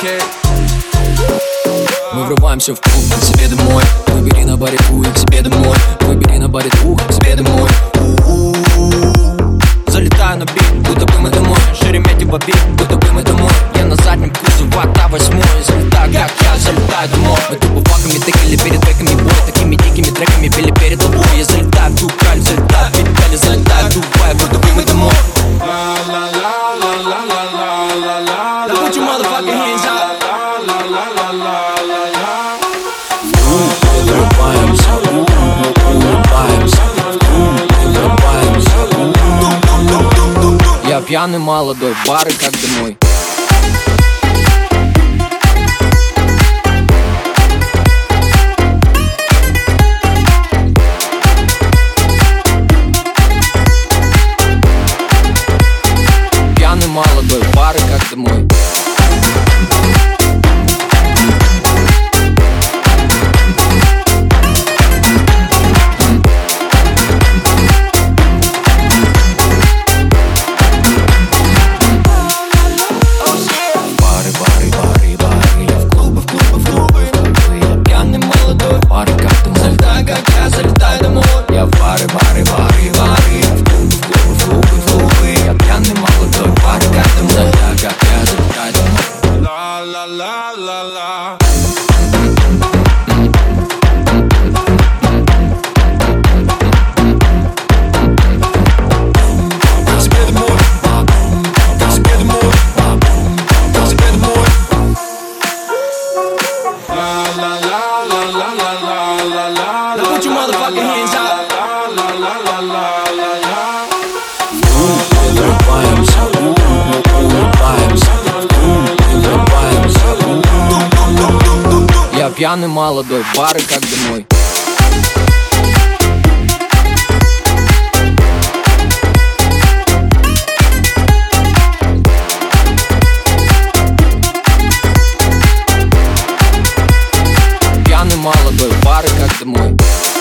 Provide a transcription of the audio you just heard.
Okay. Мы врываемся в путь, к себе домой Выбери на баре к себе домой Выбери на баре к пьяный молодой, бары как домой. Пьяный молодой, бары как домой. Now put your motherfucking hands up. Я пьяный молодой, бары как домой. как домой.